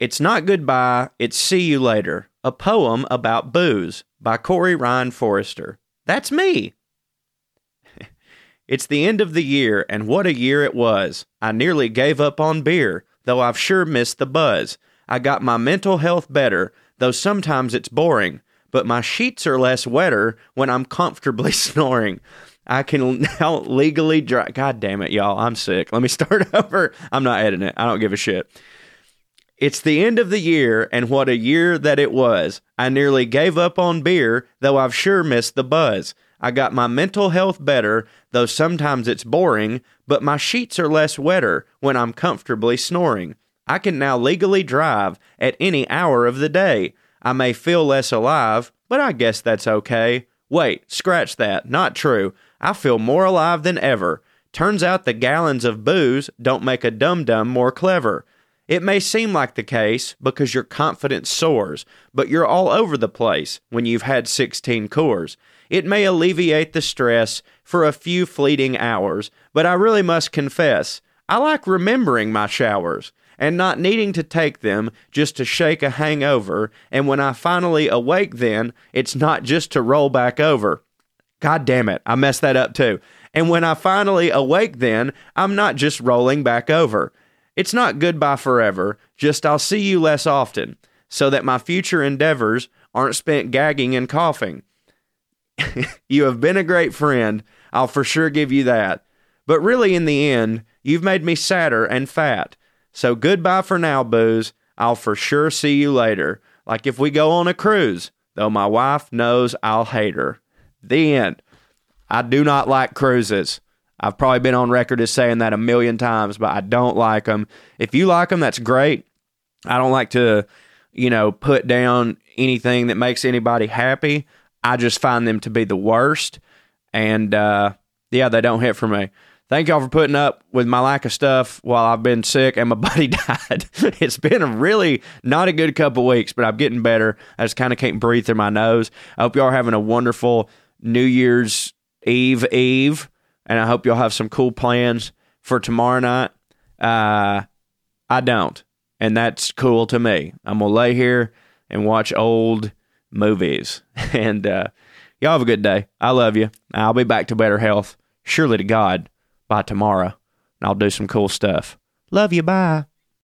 It's not goodbye, it's see you later. A poem about booze by Corey Ryan Forrester. That's me. it's the end of the year, and what a year it was. I nearly gave up on beer, though I've sure missed the buzz. I got my mental health better, though sometimes it's boring, but my sheets are less wetter when I'm comfortably snoring. I can now legally drive. God damn it, y'all. I'm sick. Let me start over. I'm not editing it. I don't give a shit. It's the end of the year, and what a year that it was. I nearly gave up on beer, though I've sure missed the buzz. I got my mental health better, though sometimes it's boring, but my sheets are less wetter when I'm comfortably snoring. I can now legally drive at any hour of the day. I may feel less alive, but I guess that's okay. Wait, scratch that. Not true. I feel more alive than ever. Turns out the gallons of booze don't make a dum dum more clever. It may seem like the case because your confidence soars, but you're all over the place when you've had 16 Coors. It may alleviate the stress for a few fleeting hours, but I really must confess, I like remembering my showers and not needing to take them just to shake a hangover. And when I finally awake, then it's not just to roll back over. God damn it, I messed that up too. And when I finally awake, then I'm not just rolling back over. It's not goodbye forever, just I'll see you less often, so that my future endeavors aren't spent gagging and coughing. you have been a great friend, I'll for sure give you that. But really, in the end, you've made me sadder and fat. So goodbye for now, booze. I'll for sure see you later. Like if we go on a cruise, though my wife knows I'll hate her. The end. I do not like cruises. I've probably been on record as saying that a million times, but I don't like them. If you like them, that's great. I don't like to, you know, put down anything that makes anybody happy. I just find them to be the worst. And uh, yeah, they don't hit for me. Thank y'all for putting up with my lack of stuff while I've been sick and my buddy died. it's been a really not a good couple weeks, but I'm getting better. I just kind of can't breathe through my nose. I hope y'all are having a wonderful New Year's Eve Eve and I hope you'll have some cool plans for tomorrow night. Uh, I don't, and that's cool to me. I'm gonna lay here and watch old movies, and uh, y'all have a good day. I love you. I'll be back to better health, surely to God, by tomorrow, and I'll do some cool stuff. Love you. Bye.